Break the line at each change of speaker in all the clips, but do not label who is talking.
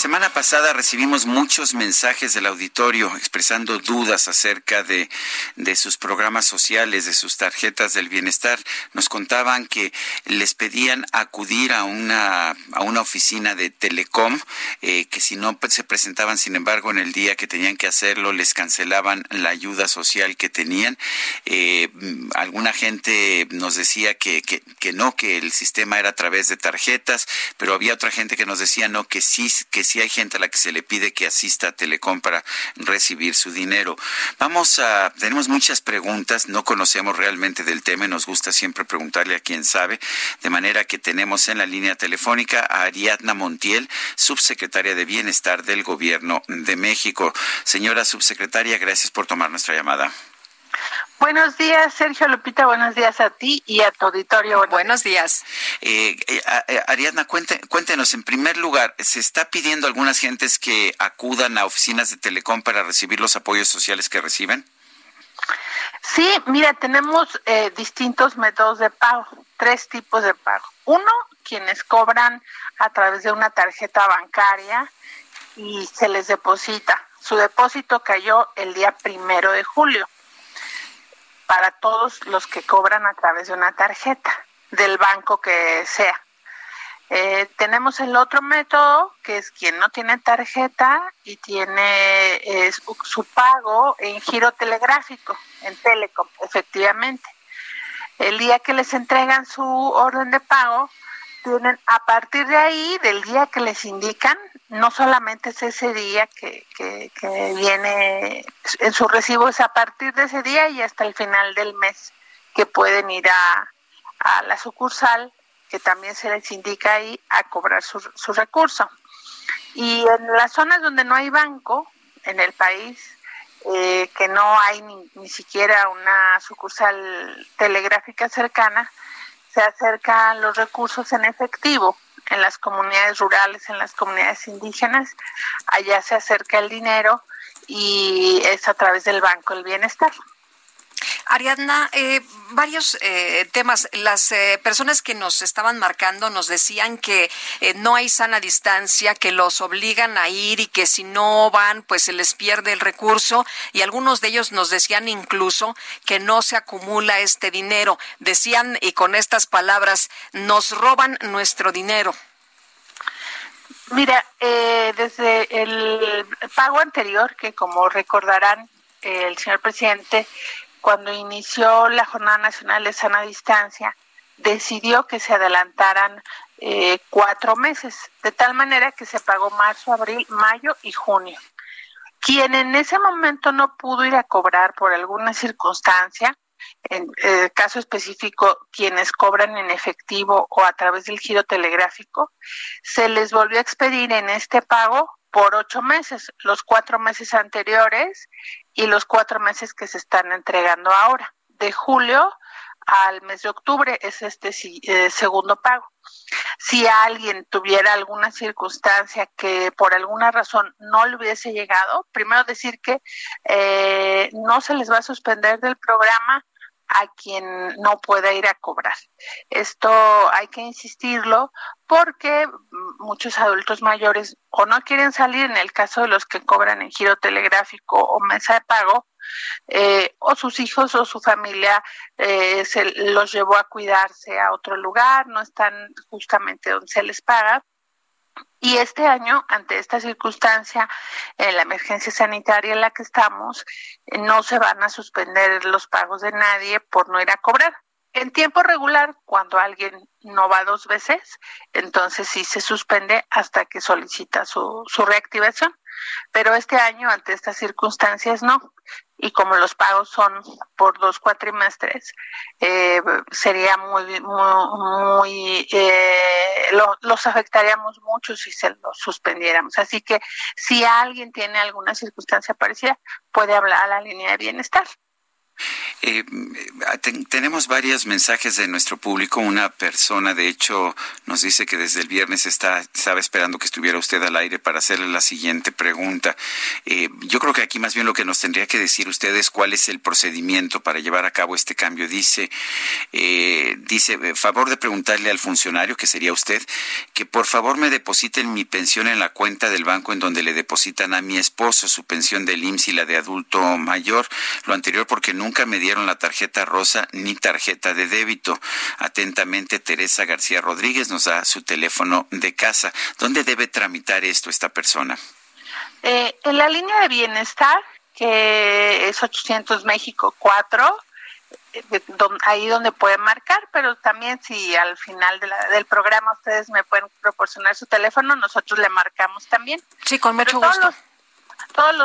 Semana pasada recibimos muchos mensajes del auditorio expresando dudas acerca de, de sus programas sociales, de sus tarjetas del bienestar. Nos contaban que les pedían acudir a una, a una oficina de Telecom, eh, que si no se presentaban, sin embargo, en el día que tenían que hacerlo, les cancelaban la ayuda social que tenían. Eh, alguna gente nos decía que, que, que no, que el sistema era a través de tarjetas, pero había otra gente que nos decía no, que sí, que sí hay gente a la que se le pide que asista a Telecom para recibir su dinero. Vamos a, tenemos muchas preguntas, no conocemos realmente del tema y nos gusta siempre preguntarle a quien sabe, de manera que tenemos en la línea telefónica a Ariadna Montiel, subsecretaria de Bienestar del Gobierno de México. Señora subsecretaria, gracias por tomar nuestra llamada.
Buenos días, Sergio Lupita. Buenos días a ti y a tu auditorio.
Buenos, días.
Eh, eh, eh, Ariadna, cuéntenos, en primer lugar, ¿se está pidiendo a algunas gentes que acudan a oficinas de Telecom para recibir los apoyos sociales que reciben?
Sí, mira, tenemos distintos métodos de pago, tres tipos de pago. Uno, quienes cobran a través de una tarjeta bancaria y se les deposita. Su depósito cayó el día primero de julio para todos los que cobran a través de una tarjeta del banco que sea. Eh, tenemos el otro método, que es quien no tiene tarjeta y tiene su, pago en giro telegráfico, en Telecom, efectivamente. El día que les entregan su orden de pago, tienen a partir de ahí, del día que les indican, no solamente es ese día que, que, viene en su recibo, es a partir de ese día y hasta el final del mes que pueden ir a, a la sucursal, que también se les indica ahí, a cobrar su, su recurso. Y en las zonas donde no hay banco en el país, eh, que no hay ni, ni siquiera una sucursal telegráfica cercana, se acercan los recursos en efectivo en las comunidades rurales, en las comunidades indígenas, allá se acerca el dinero y es a través del Banco del Bienestar.
Ariadna, eh, varios eh, temas. Las eh, personas que nos estaban marcando nos decían que no hay sana distancia, que los obligan a ir y que si no van, pues se les pierde el recurso. Y algunos de ellos nos decían incluso que no se acumula este dinero. Decían, y con estas palabras, nos roban nuestro dinero.
Mira, desde el pago anterior, que como recordarán, el señor presidente cuando inició la Jornada Nacional de Sana Distancia, decidió que se adelantaran eh, cuatro meses, de tal manera que se pagó marzo, abril, mayo y junio. Quien en ese momento no pudo ir a cobrar por alguna circunstancia, en el eh, caso específico, quienes cobran en efectivo o a través del giro telegráfico, se les volvió a expedir en este pago por ocho meses, los cuatro meses anteriores y los cuatro meses que se están entregando ahora. De julio al mes de octubre es este eh, segundo pago. Si alguien tuviera alguna circunstancia que por alguna razón no le hubiese llegado, primero decir que eh, no se les va a suspender del programa a quien no pueda ir a cobrar. Esto hay que insistirlo porque muchos adultos mayores o no quieren salir en el caso de los que cobran en giro telegráfico o mesa de pago, eh, o sus hijos o su familia eh, se los llevó a cuidarse a otro lugar, no están justamente donde se les paga, y este año, ante esta circunstancia, en la emergencia sanitaria en la que estamos, no se van a suspender los pagos de nadie por no ir a cobrar. En tiempo regular, cuando alguien no va dos veces, entonces sí se suspende hasta que solicita su, su reactivación. Pero este año, ante estas circunstancias, no. Y como los pagos son por dos cuatrimestres, eh, sería muy, muy, eh, los afectaríamos mucho si se los suspendiéramos. Así que si alguien tiene alguna circunstancia parecida, puede hablar a la línea de bienestar.
Eh, tenemos varios mensajes de nuestro público. Una persona, de hecho, nos dice que desde el viernes está, estaba esperando que estuviera usted al aire para hacerle la siguiente pregunta. Eh, yo creo que aquí más bien lo que nos tendría que decir usted es cuál es el procedimiento para llevar a cabo este cambio. Dice, eh, dice, eh, favor de preguntarle al funcionario, que sería usted, que por favor me depositen mi pensión en la cuenta del banco en donde le depositan a mi esposo su pensión del IMSS y la de adulto mayor. Lo anterior porque nunca nunca me dieron la tarjeta rosa ni tarjeta de débito. Atentamente, Teresa García Rodríguez nos da su teléfono de casa. ¿Dónde debe tramitar esto esta persona?
Eh, en la línea de bienestar, que es 800 México 4, eh, ahí donde pueden marcar, pero también si al final del programa ustedes me pueden proporcionar su teléfono, nosotros le marcamos también.
Sí, con mucho gusto
todos los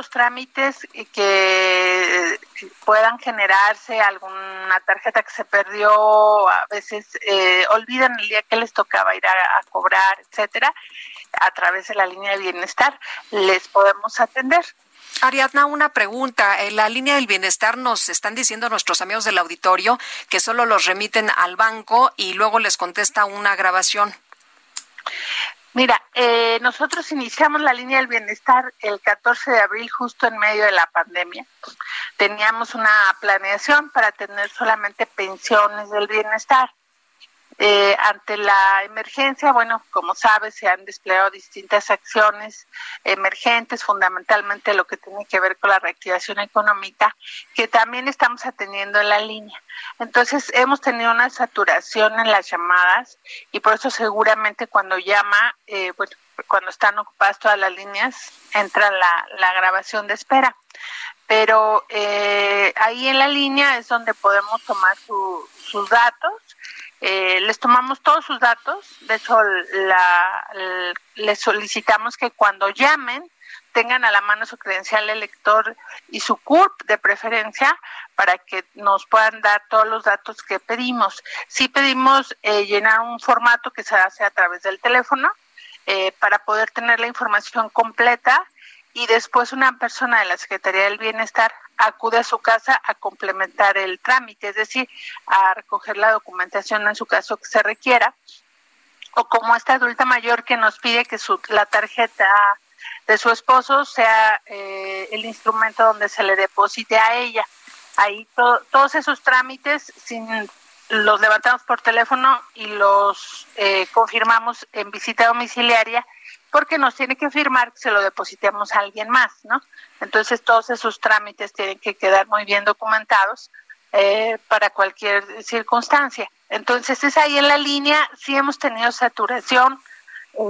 trámites que puedan generarse, alguna tarjeta que se perdió, a veces eh, olvidan el día que les tocaba ir a, cobrar, etcétera, a través de la línea de bienestar, les podemos atender.
Ariadna, una pregunta. En la línea del bienestar nos están diciendo nuestros amigos del auditorio que solo los remiten al banco y luego les contesta una grabación.
Mira, eh, nosotros iniciamos la línea del bienestar el 14 de abril, justo en medio de la pandemia. Teníamos una planeación para tener solamente pensiones del bienestar. Eh, ante la emergencia, bueno, como sabes, se han desplegado distintas acciones emergentes, fundamentalmente lo que tiene que ver con la reactivación económica, que también estamos atendiendo en la línea. Entonces, hemos tenido una saturación en las llamadas y por eso seguramente cuando llama, eh, bueno, cuando están ocupadas todas las líneas, entra la, la grabación de espera. Pero eh, ahí en la línea es donde podemos tomar sus datos eh, les tomamos todos sus datos, de hecho les solicitamos que cuando llamen tengan a la mano su credencial elector y su CURP de preferencia para que nos puedan dar todos los datos que pedimos. Sí pedimos eh, llenar un formato que se hace a través del teléfono eh, para poder tener la información completa y después una persona de la Secretaría del Bienestar acude a su casa a complementar el trámite, es decir, a recoger la documentación en su caso que se requiera, o como esta adulta mayor que nos pide que su, la tarjeta de su esposo sea eh, el instrumento donde se le deposite a ella. Ahí todos esos trámites sin los levantamos por teléfono y los eh, confirmamos en visita domiciliaria porque nos tiene que firmar que se lo depositemos a alguien más, ¿no? Entonces todos esos trámites tienen que quedar muy bien documentados eh, para cualquier circunstancia. Entonces es ahí en la línea, sí hemos tenido saturación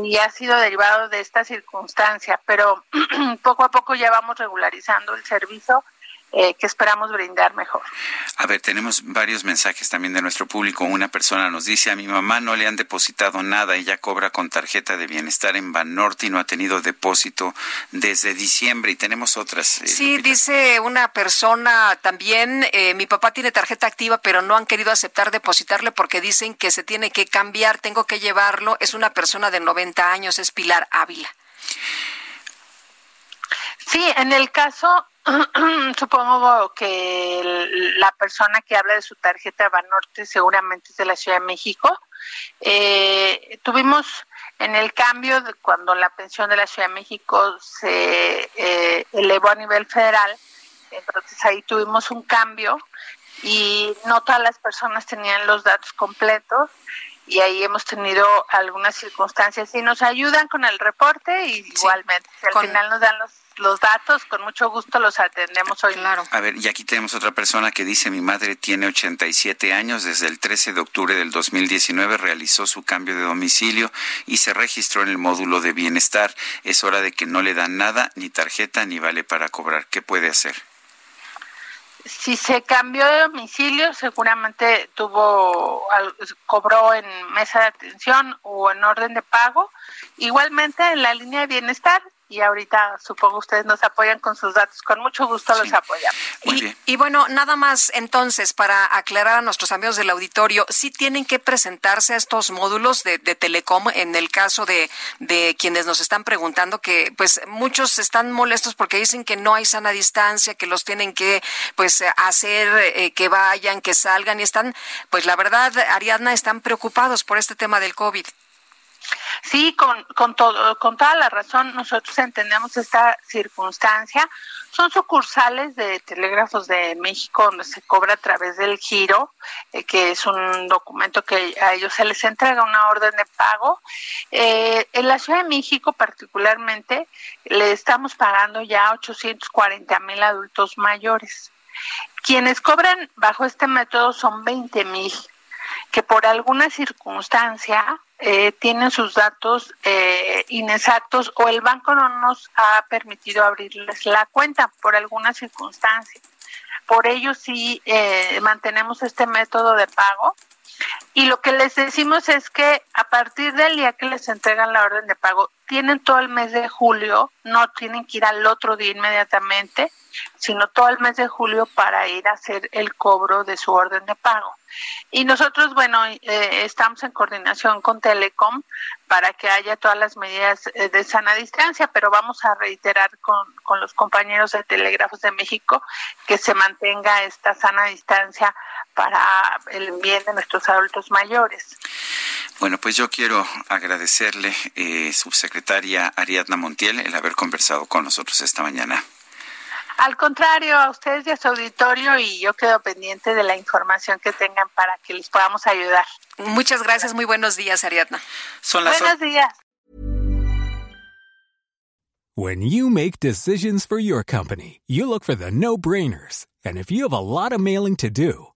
y ha sido derivado de esta circunstancia, pero poco a poco ya vamos regularizando el servicio eh, que esperamos brindar mejor.
A ver, tenemos varios mensajes también de nuestro público. Una persona nos dice, a mi mamá no le han depositado nada, ella cobra con tarjeta de bienestar en Banorte y no ha tenido depósito desde diciembre. Y tenemos otras.
Eh, sí, dice una persona también, eh, mi papá tiene tarjeta activa, pero no han querido aceptar depositarle porque dicen que se tiene que cambiar, tengo que llevarlo. Es una persona de 90 años, es Pilar Ávila.
Sí, en el caso Supongo que la persona que habla de su tarjeta Banorte seguramente es de la Ciudad de México. Eh, tuvimos en el cambio de cuando la pensión de la Ciudad de México se eh, elevó a nivel federal, entonces ahí tuvimos un cambio y no todas las personas tenían los datos completos y ahí hemos tenido algunas circunstancias y nos ayudan con el reporte y igualmente al final nos dan los los datos, con mucho gusto los atendemos hoy.
Claro. A ver, y aquí tenemos otra persona que dice, mi madre tiene 87 años, desde el 13 de octubre del 2019 realizó su cambio de domicilio y se registró en el módulo de bienestar. Es hora de que no le dan nada, ni tarjeta, ni vale para cobrar. ¿Qué puede hacer?
Si se cambió de domicilio, seguramente tuvo cobró en mesa de atención o en orden de pago. Igualmente en la línea de bienestar y ahorita supongo ustedes nos apoyan con sus datos. Con mucho gusto los apoyamos.
Y, y, bueno, nada más entonces para aclarar a nuestros amigos del auditorio, sí tienen que presentarse a estos módulos de, de Telecom en el caso de, de quienes nos están preguntando que pues muchos están molestos porque dicen que no hay sana distancia, que los tienen que pues hacer eh, que vayan, que salgan y están pues la verdad, Ariadna, están preocupados por este tema del COVID.
Sí, con, con, todo, con toda la razón, nosotros entendemos esta circunstancia. Son sucursales de Telégrafos de México donde se cobra a través del giro, eh, que es un documento que a ellos se les entrega una orden de pago. Eh, en la Ciudad de México particularmente le estamos pagando ya 840 mil adultos mayores. Quienes cobran bajo este método son 20 mil que por alguna circunstancia eh, tienen sus datos eh, inexactos o el banco no nos ha permitido abrirles la cuenta por alguna circunstancia. Por ello sí eh, mantenemos este método de pago y lo que les decimos es que a partir del día que les entregan la orden de pago, tienen todo el mes de julio, no tienen que ir al otro día inmediatamente, sino todo el mes de julio para ir a hacer el cobro de su orden de pago. Y nosotros, bueno, eh, estamos en coordinación con Telecom para que haya todas las medidas eh, de sana distancia, pero vamos a reiterar con, con los compañeros de Telégrafos de México que se mantenga esta sana distancia para el bien de nuestros adultos mayores.
Bueno, pues yo quiero agradecerle, eh, subsecretaria Ariadna Montiel, el haber conversado con nosotros esta mañana.
Al contrario, a ustedes y a su auditorio y yo quedo pendiente de la información que tengan para que les podamos ayudar.
Muchas gracias, muy buenos días, Ariadna.
Son las buenos días.
When you make decisions for your company, you look for the no-brainers. And if you have a lot of mailing to do,